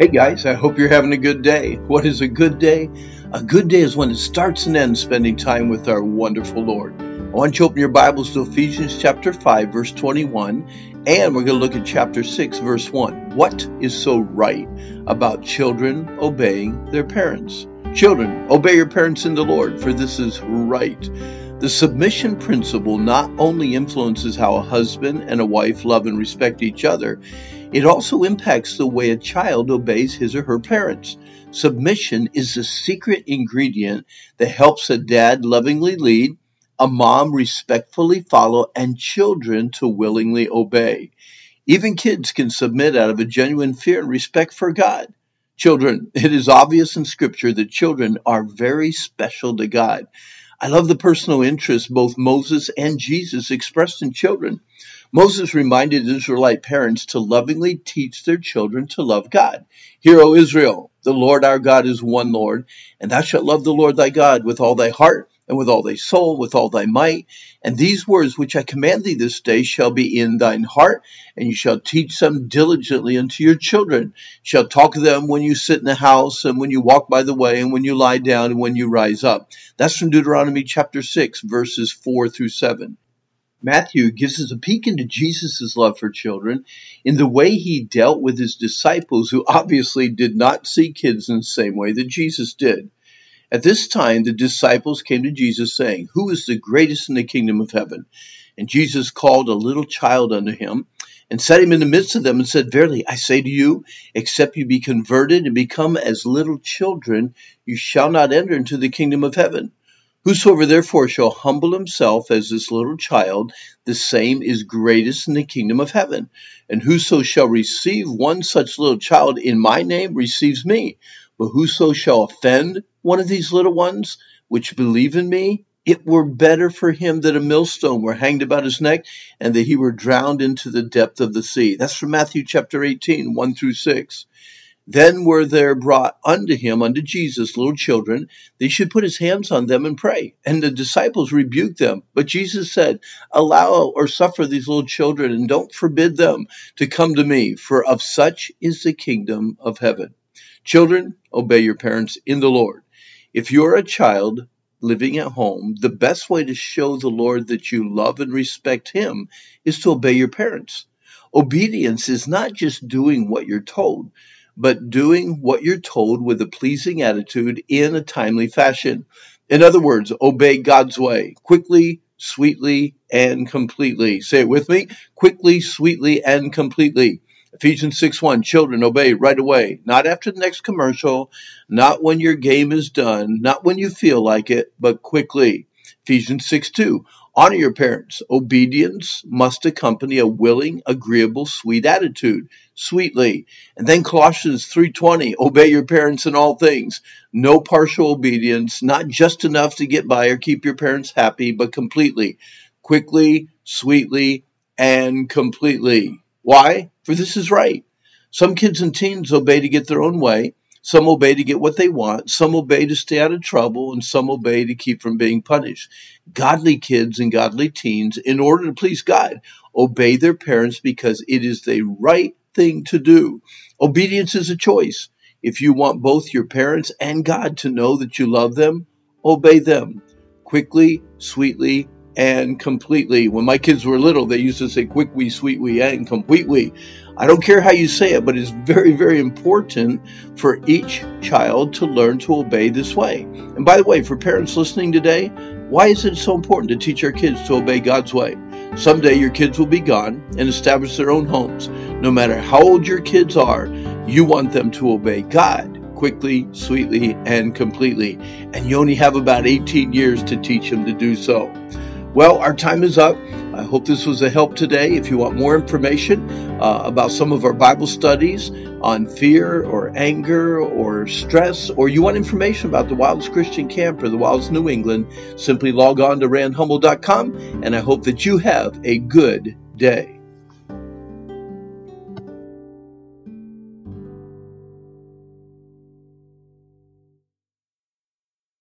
Hey guys, I hope you're having a good day. What is a good day? A good day is when it starts and ends spending time with our wonderful Lord. I want you to open your Bibles to Ephesians chapter 5, verse 21, and we're going to look at chapter 6, verse 1. What is so right about children obeying their parents? Children, obey your parents in the Lord, for this is right. The submission principle not only influences how a husband and a wife love and respect each other, it also impacts the way a child obeys his or her parents. Submission is the secret ingredient that helps a dad lovingly lead, a mom respectfully follow, and children to willingly obey. Even kids can submit out of a genuine fear and respect for God. Children, it is obvious in Scripture that children are very special to God. I love the personal interest both Moses and Jesus expressed in children. Moses reminded Israelite parents to lovingly teach their children to love God. Hear, O Israel, the Lord our God is one Lord, and thou shalt love the Lord thy God with all thy heart, and with all thy soul, with all thy might. And these words which I command thee this day shall be in thine heart, and you shall teach them diligently unto your children. Shall talk of them when you sit in the house, and when you walk by the way, and when you lie down, and when you rise up. That's from Deuteronomy chapter 6, verses 4 through 7. Matthew gives us a peek into Jesus' love for children in the way he dealt with his disciples, who obviously did not see kids in the same way that Jesus did. At this time, the disciples came to Jesus, saying, Who is the greatest in the kingdom of heaven? And Jesus called a little child unto him, and set him in the midst of them, and said, Verily, I say to you, except you be converted and become as little children, you shall not enter into the kingdom of heaven. Whosoever therefore shall humble himself as this little child, the same is greatest in the kingdom of heaven. And whoso shall receive one such little child in my name receives me. But whoso shall offend one of these little ones which believe in me, it were better for him that a millstone were hanged about his neck and that he were drowned into the depth of the sea. That's from Matthew chapter 18, 1 through 6. Then were there brought unto him, unto Jesus, little children, they should put his hands on them and pray. And the disciples rebuked them. But Jesus said, Allow or suffer these little children, and don't forbid them to come to me, for of such is the kingdom of heaven. Children, obey your parents in the Lord. If you're a child living at home, the best way to show the Lord that you love and respect Him is to obey your parents. Obedience is not just doing what you're told, but doing what you're told with a pleasing attitude in a timely fashion. In other words, obey God's way quickly, sweetly, and completely. Say it with me quickly, sweetly, and completely. Ephesians 6 1, children, obey right away, not after the next commercial, not when your game is done, not when you feel like it, but quickly. Ephesians 6 2, honor your parents. Obedience must accompany a willing, agreeable, sweet attitude, sweetly. And then Colossians 3:20, obey your parents in all things. No partial obedience, not just enough to get by or keep your parents happy, but completely, quickly, sweetly, and completely. Why? For this is right. Some kids and teens obey to get their own way. Some obey to get what they want. Some obey to stay out of trouble. And some obey to keep from being punished. Godly kids and godly teens, in order to please God, obey their parents because it is the right thing to do. Obedience is a choice. If you want both your parents and God to know that you love them, obey them quickly, sweetly, and completely. When my kids were little, they used to say quick wee, sweet wee, and complete wee. I don't care how you say it, but it's very, very important for each child to learn to obey this way. And by the way, for parents listening today, why is it so important to teach our kids to obey God's way? Someday your kids will be gone and establish their own homes. No matter how old your kids are, you want them to obey God quickly, sweetly, and completely. And you only have about 18 years to teach them to do so. Well, our time is up. I hope this was a help today. If you want more information uh, about some of our Bible studies on fear or anger or stress, or you want information about the Wilds Christian Camp or the Wilds New England, simply log on to randhummel.com And I hope that you have a good day.